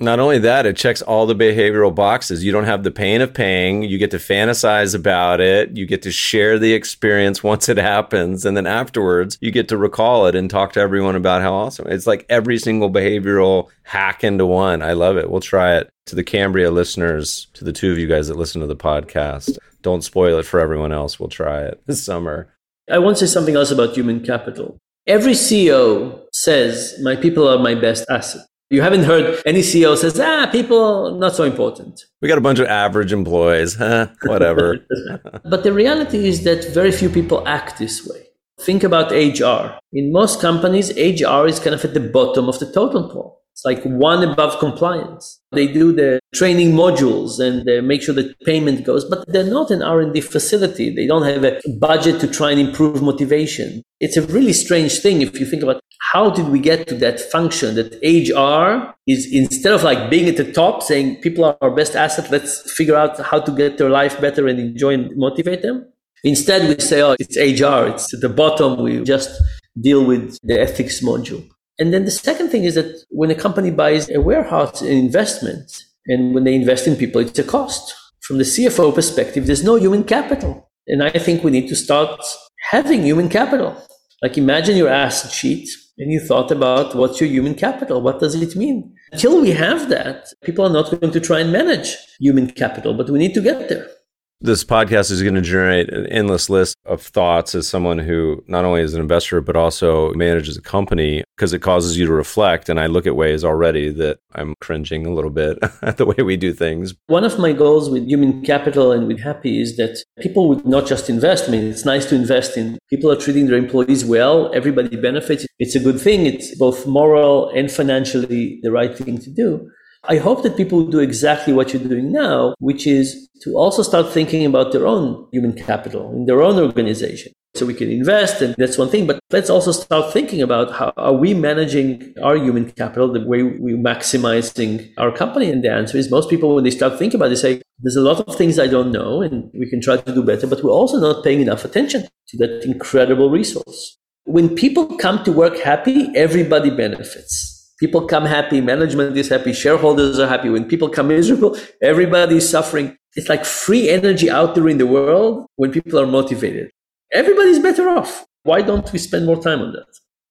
Not only that, it checks all the behavioral boxes. You don't have the pain of paying. You get to fantasize about it. You get to share the experience once it happens. And then afterwards, you get to recall it and talk to everyone about how awesome. It's like every single behavioral hack into one. I love it. We'll try it. To the Cambria listeners, to the two of you guys that listen to the podcast, don't spoil it for everyone else. We'll try it this summer. I want to say something else about human capital. Every CEO says, My people are my best asset. You haven't heard any CEO says, ah, people not so important. We got a bunch of average employees, huh? Whatever. but the reality is that very few people act this way. Think about HR. In most companies, HR is kind of at the bottom of the totem pole. It's like one above compliance. They do the training modules and they make sure that payment goes, but they're not an R&D facility. They don't have a budget to try and improve motivation. It's a really strange thing if you think about how did we get to that function that HR is instead of like being at the top saying people are our best asset, let's figure out how to get their life better and enjoy and motivate them. Instead, we say, oh, it's HR. It's at the bottom. We just deal with the ethics module. And then the second thing is that when a company buys a warehouse an investment, and when they invest in people, it's a cost. From the CFO perspective, there's no human capital. And I think we need to start having human capital. Like imagine your asset sheet and you thought about what's your human capital? What does it mean? Until we have that, people are not going to try and manage human capital, but we need to get there. This podcast is going to generate an endless list of thoughts as someone who not only is an investor, but also manages a company because it causes you to reflect. And I look at ways already that I'm cringing a little bit at the way we do things. One of my goals with human capital and with Happy is that people would not just invest. I mean, it's nice to invest in people are treating their employees well. Everybody benefits. It's a good thing. It's both moral and financially the right thing to do. I hope that people do exactly what you're doing now, which is to also start thinking about their own human capital in their own organization. So we can invest, and that's one thing. But let's also start thinking about how are we managing our human capital, the way we're maximizing our company. And the answer is most people, when they start thinking about it, say, there's a lot of things I don't know, and we can try to do better, but we're also not paying enough attention to that incredible resource. When people come to work happy, everybody benefits People come happy, management is happy, shareholders are happy. When people come miserable, everybody is suffering. It's like free energy out there in the world when people are motivated. Everybody's better off. Why don't we spend more time on that?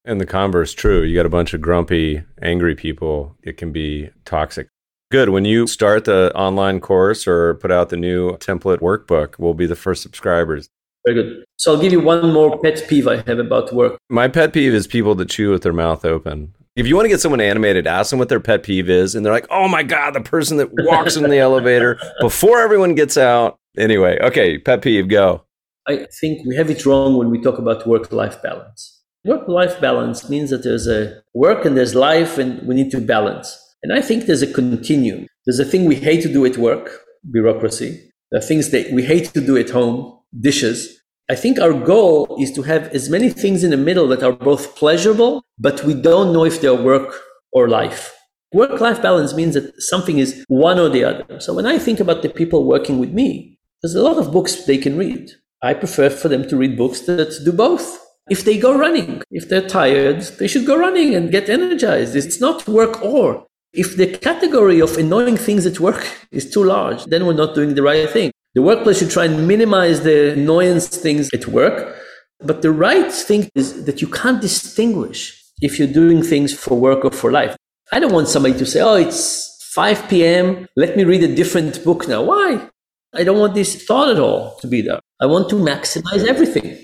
And the converse true. You got a bunch of grumpy, angry people. It can be toxic. Good. When you start the online course or put out the new template workbook, we'll be the first subscribers. Very good. So I'll give you one more pet peeve I have about work. My pet peeve is people that chew with their mouth open. If you want to get someone animated, ask them what their pet peeve is, and they're like, "Oh my god, the person that walks in the elevator before everyone gets out." Anyway, okay, pet peeve, go. I think we have it wrong when we talk about work-life balance. Work-life balance means that there's a work and there's life, and we need to balance. And I think there's a continuum. There's a thing we hate to do at work, bureaucracy. There are things that we hate to do at home, dishes. I think our goal is to have as many things in the middle that are both pleasurable, but we don't know if they're work or life. Work life balance means that something is one or the other. So when I think about the people working with me, there's a lot of books they can read. I prefer for them to read books that do both. If they go running, if they're tired, they should go running and get energized. It's not work or. If the category of annoying things at work is too large, then we're not doing the right thing. The workplace should try and minimize the annoyance things at work. But the right thing is that you can't distinguish if you're doing things for work or for life. I don't want somebody to say, oh, it's 5 p.m. Let me read a different book now. Why? I don't want this thought at all to be there. I want to maximize everything.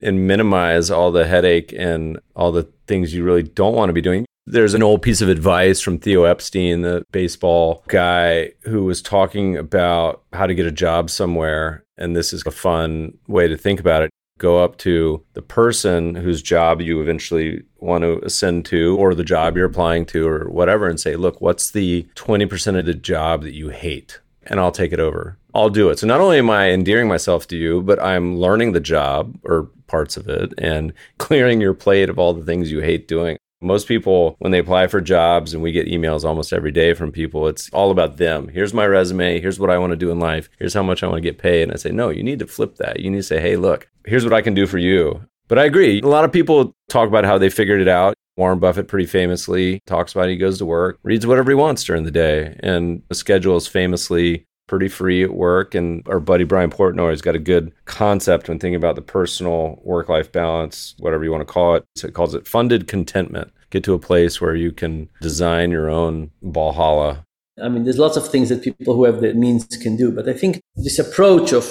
And minimize all the headache and all the things you really don't want to be doing. There's an old piece of advice from Theo Epstein, the baseball guy, who was talking about how to get a job somewhere. And this is a fun way to think about it. Go up to the person whose job you eventually want to ascend to, or the job you're applying to, or whatever, and say, Look, what's the 20% of the job that you hate? And I'll take it over. I'll do it. So not only am I endearing myself to you, but I'm learning the job or parts of it and clearing your plate of all the things you hate doing. Most people, when they apply for jobs, and we get emails almost every day from people, it's all about them. Here's my resume. Here's what I want to do in life. Here's how much I want to get paid. And I say, no, you need to flip that. You need to say, hey, look, here's what I can do for you. But I agree. A lot of people talk about how they figured it out. Warren Buffett pretty famously talks about he goes to work, reads whatever he wants during the day, and the schedule is famously pretty free at work. And our buddy Brian Portnoy has got a good concept when thinking about the personal work life balance, whatever you want to call it. So it calls it funded contentment. Get to a place where you can design your own Valhalla. I mean, there's lots of things that people who have the means can do. But I think this approach of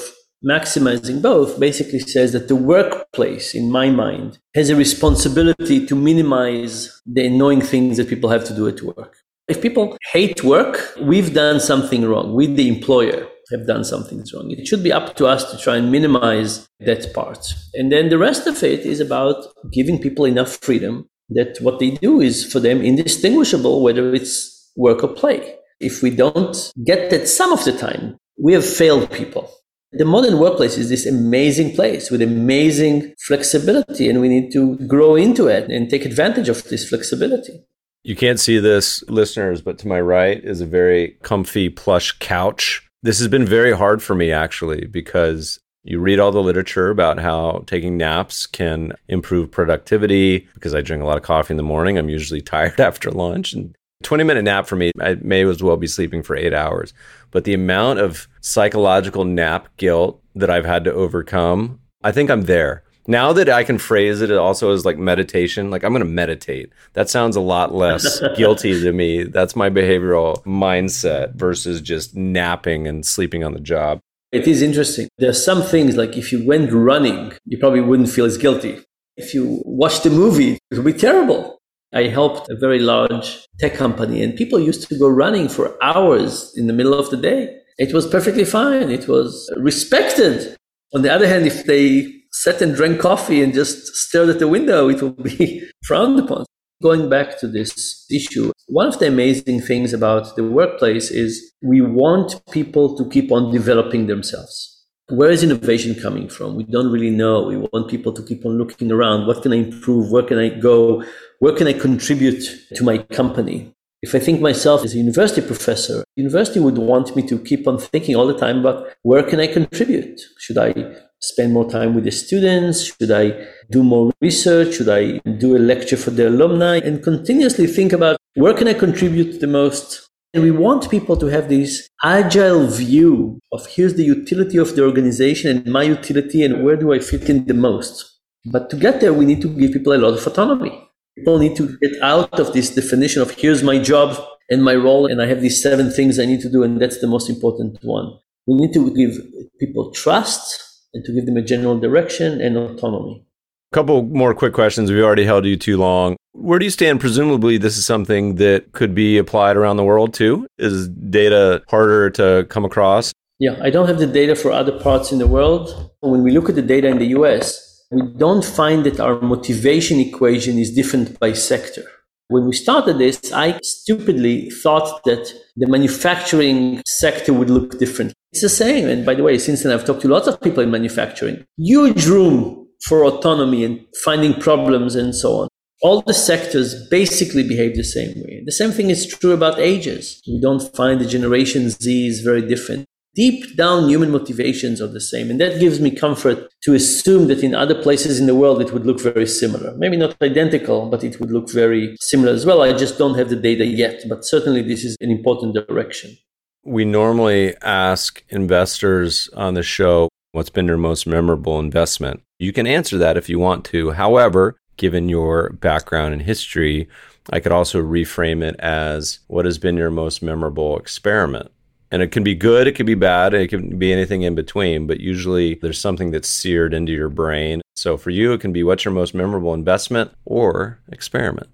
maximizing both basically says that the workplace, in my mind, has a responsibility to minimize the annoying things that people have to do at work. If people hate work, we've done something wrong. We, the employer, have done something wrong. It should be up to us to try and minimize that part. And then the rest of it is about giving people enough freedom that what they do is for them indistinguishable, whether it's work or play. If we don't get that some of the time, we have failed people. The modern workplace is this amazing place with amazing flexibility, and we need to grow into it and take advantage of this flexibility. You can't see this, listeners, but to my right is a very comfy plush couch. This has been very hard for me, actually, because you read all the literature about how taking naps can improve productivity. Because I drink a lot of coffee in the morning, I'm usually tired after lunch. And 20 minute nap for me, I may as well be sleeping for eight hours. But the amount of psychological nap guilt that I've had to overcome, I think I'm there now that I can phrase it also as like meditation, like I'm going to meditate. That sounds a lot less guilty to me. That's my behavioral mindset versus just napping and sleeping on the job. It is interesting. There are some things like if you went running, you probably wouldn't feel as guilty. If you watched a movie, it would be terrible. I helped a very large tech company and people used to go running for hours in the middle of the day. It was perfectly fine. It was respected. On the other hand, if they sat and drank coffee and just stared at the window, it will be frowned upon. Going back to this issue, one of the amazing things about the workplace is we want people to keep on developing themselves. Where is innovation coming from? We don't really know. We want people to keep on looking around. What can I improve? Where can I go? Where can I contribute to my company? If I think myself as a university professor, university would want me to keep on thinking all the time about where can I contribute? Should I spend more time with the students? Should I do more research? Should I do a lecture for the alumni? And continuously think about where can I contribute the most? And we want people to have this agile view of here's the utility of the organization and my utility and where do I fit in the most. But to get there, we need to give people a lot of autonomy. People need to get out of this definition of here's my job and my role, and I have these seven things I need to do, and that's the most important one. We need to give people trust and to give them a general direction and autonomy. A couple more quick questions. We've already held you too long. Where do you stand? Presumably, this is something that could be applied around the world too. Is data harder to come across? Yeah, I don't have the data for other parts in the world. When we look at the data in the US, we don't find that our motivation equation is different by sector. When we started this, I stupidly thought that the manufacturing sector would look different. It's the same. And by the way, since then, I've talked to lots of people in manufacturing. Huge room for autonomy and finding problems and so on. All the sectors basically behave the same way. The same thing is true about ages. We don't find the Generation Z is very different. Deep down, human motivations are the same. And that gives me comfort to assume that in other places in the world, it would look very similar. Maybe not identical, but it would look very similar as well. I just don't have the data yet, but certainly this is an important direction. We normally ask investors on the show what's been their most memorable investment. You can answer that if you want to. However, given your background and history, I could also reframe it as what has been your most memorable experiment? And it can be good, it can be bad, it can be anything in between, but usually there's something that's seared into your brain. So for you, it can be what's your most memorable investment or experiment?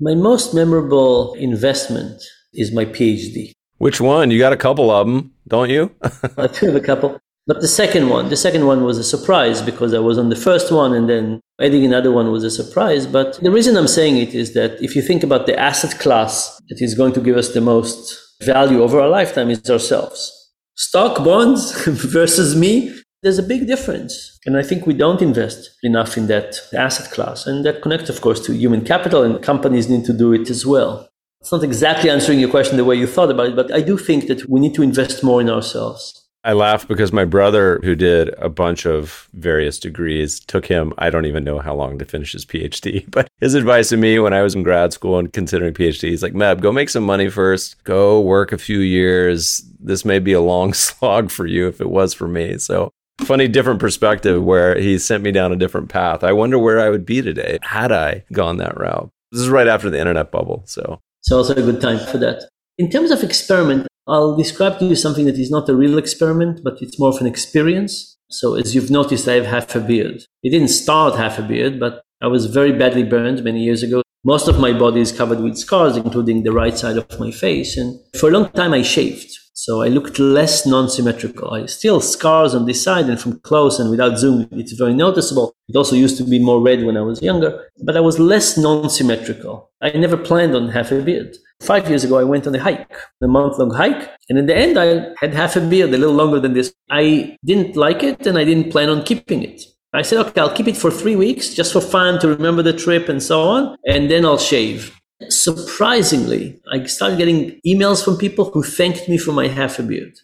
My most memorable investment is my PhD. Which one? You got a couple of them, don't you? I do have a couple. But the second one, the second one was a surprise because I was on the first one and then adding another one was a surprise. But the reason I'm saying it is that if you think about the asset class that is going to give us the most value over a lifetime is ourselves. Stock bonds versus me, there's a big difference. And I think we don't invest enough in that asset class. And that connects, of course, to human capital, and companies need to do it as well. It's not exactly answering your question the way you thought about it, but I do think that we need to invest more in ourselves. I laugh because my brother, who did a bunch of various degrees, took him, I don't even know how long to finish his PhD. But his advice to me when I was in grad school and considering PhD, he's like, Meb, go make some money first, go work a few years. This may be a long slog for you if it was for me. So funny different perspective where he sent me down a different path. I wonder where I would be today had I gone that route. This is right after the internet bubble. So it's also a good time for that. In terms of experiment, I'll describe to you something that is not a real experiment, but it's more of an experience. So as you've noticed, I have half a beard. It didn't start half a beard, but I was very badly burned many years ago. Most of my body is covered with scars, including the right side of my face. And for a long time, I shaved. So I looked less non-symmetrical. I still scars on this side and from close and without zoom, it's very noticeable. It also used to be more red when I was younger, but I was less non-symmetrical. I never planned on half a beard. Five years ago, I went on a hike, a month long hike. And in the end, I had half a beard, a little longer than this. I didn't like it and I didn't plan on keeping it. I said, okay, I'll keep it for three weeks just for fun to remember the trip and so on. And then I'll shave. Surprisingly, I started getting emails from people who thanked me for my half a beard.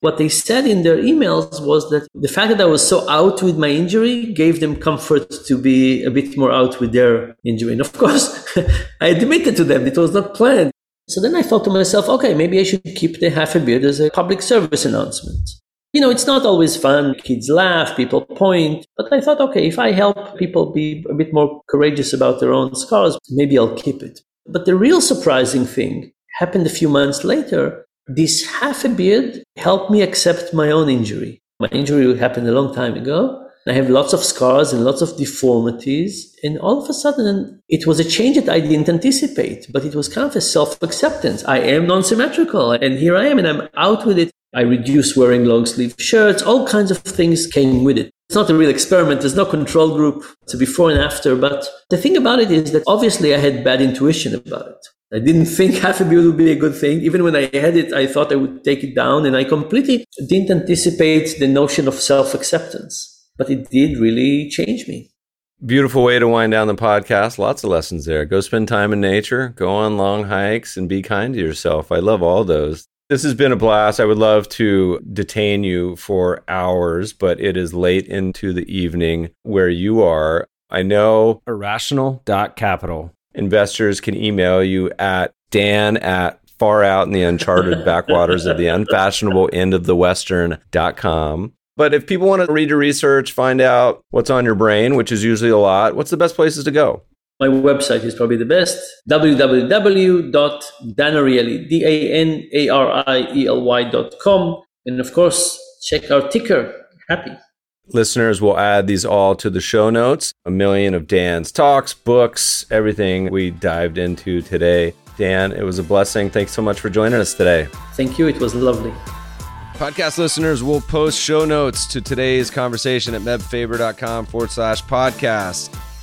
What they said in their emails was that the fact that I was so out with my injury gave them comfort to be a bit more out with their injury. And of course, I admitted to them it was not planned. So then I thought to myself, okay, maybe I should keep the half a beard as a public service announcement. You know, it's not always fun. Kids laugh, people point. But I thought, okay, if I help people be a bit more courageous about their own scars, maybe I'll keep it. But the real surprising thing happened a few months later. This half a beard helped me accept my own injury. My injury happened a long time ago. I have lots of scars and lots of deformities. And all of a sudden, it was a change that I didn't anticipate, but it was kind of a self acceptance. I am non symmetrical, and here I am, and I'm out with it. I reduced wearing long sleeve shirts. All kinds of things came with it. It's not a real experiment. There's no control group. It's a before and after. But the thing about it is that obviously I had bad intuition about it. I didn't think half a beard would be a good thing. Even when I had it, I thought I would take it down and I completely didn't anticipate the notion of self acceptance. But it did really change me. Beautiful way to wind down the podcast. Lots of lessons there. Go spend time in nature, go on long hikes, and be kind to yourself. I love all those. This has been a blast. I would love to detain you for hours, but it is late into the evening where you are. I know irrational.capital. Investors can email you at dan at far out in the uncharted backwaters of the unfashionable end of the western.com. But if people want to read your research, find out what's on your brain, which is usually a lot, what's the best places to go? My website is probably the best www.danariely, D A N A R I E L Y.com. And of course, check our ticker, happy. Listeners will add these all to the show notes. A million of Dan's talks, books, everything we dived into today. Dan, it was a blessing. Thanks so much for joining us today. Thank you. It was lovely. Podcast listeners will post show notes to today's conversation at mebfaber.com forward slash podcast.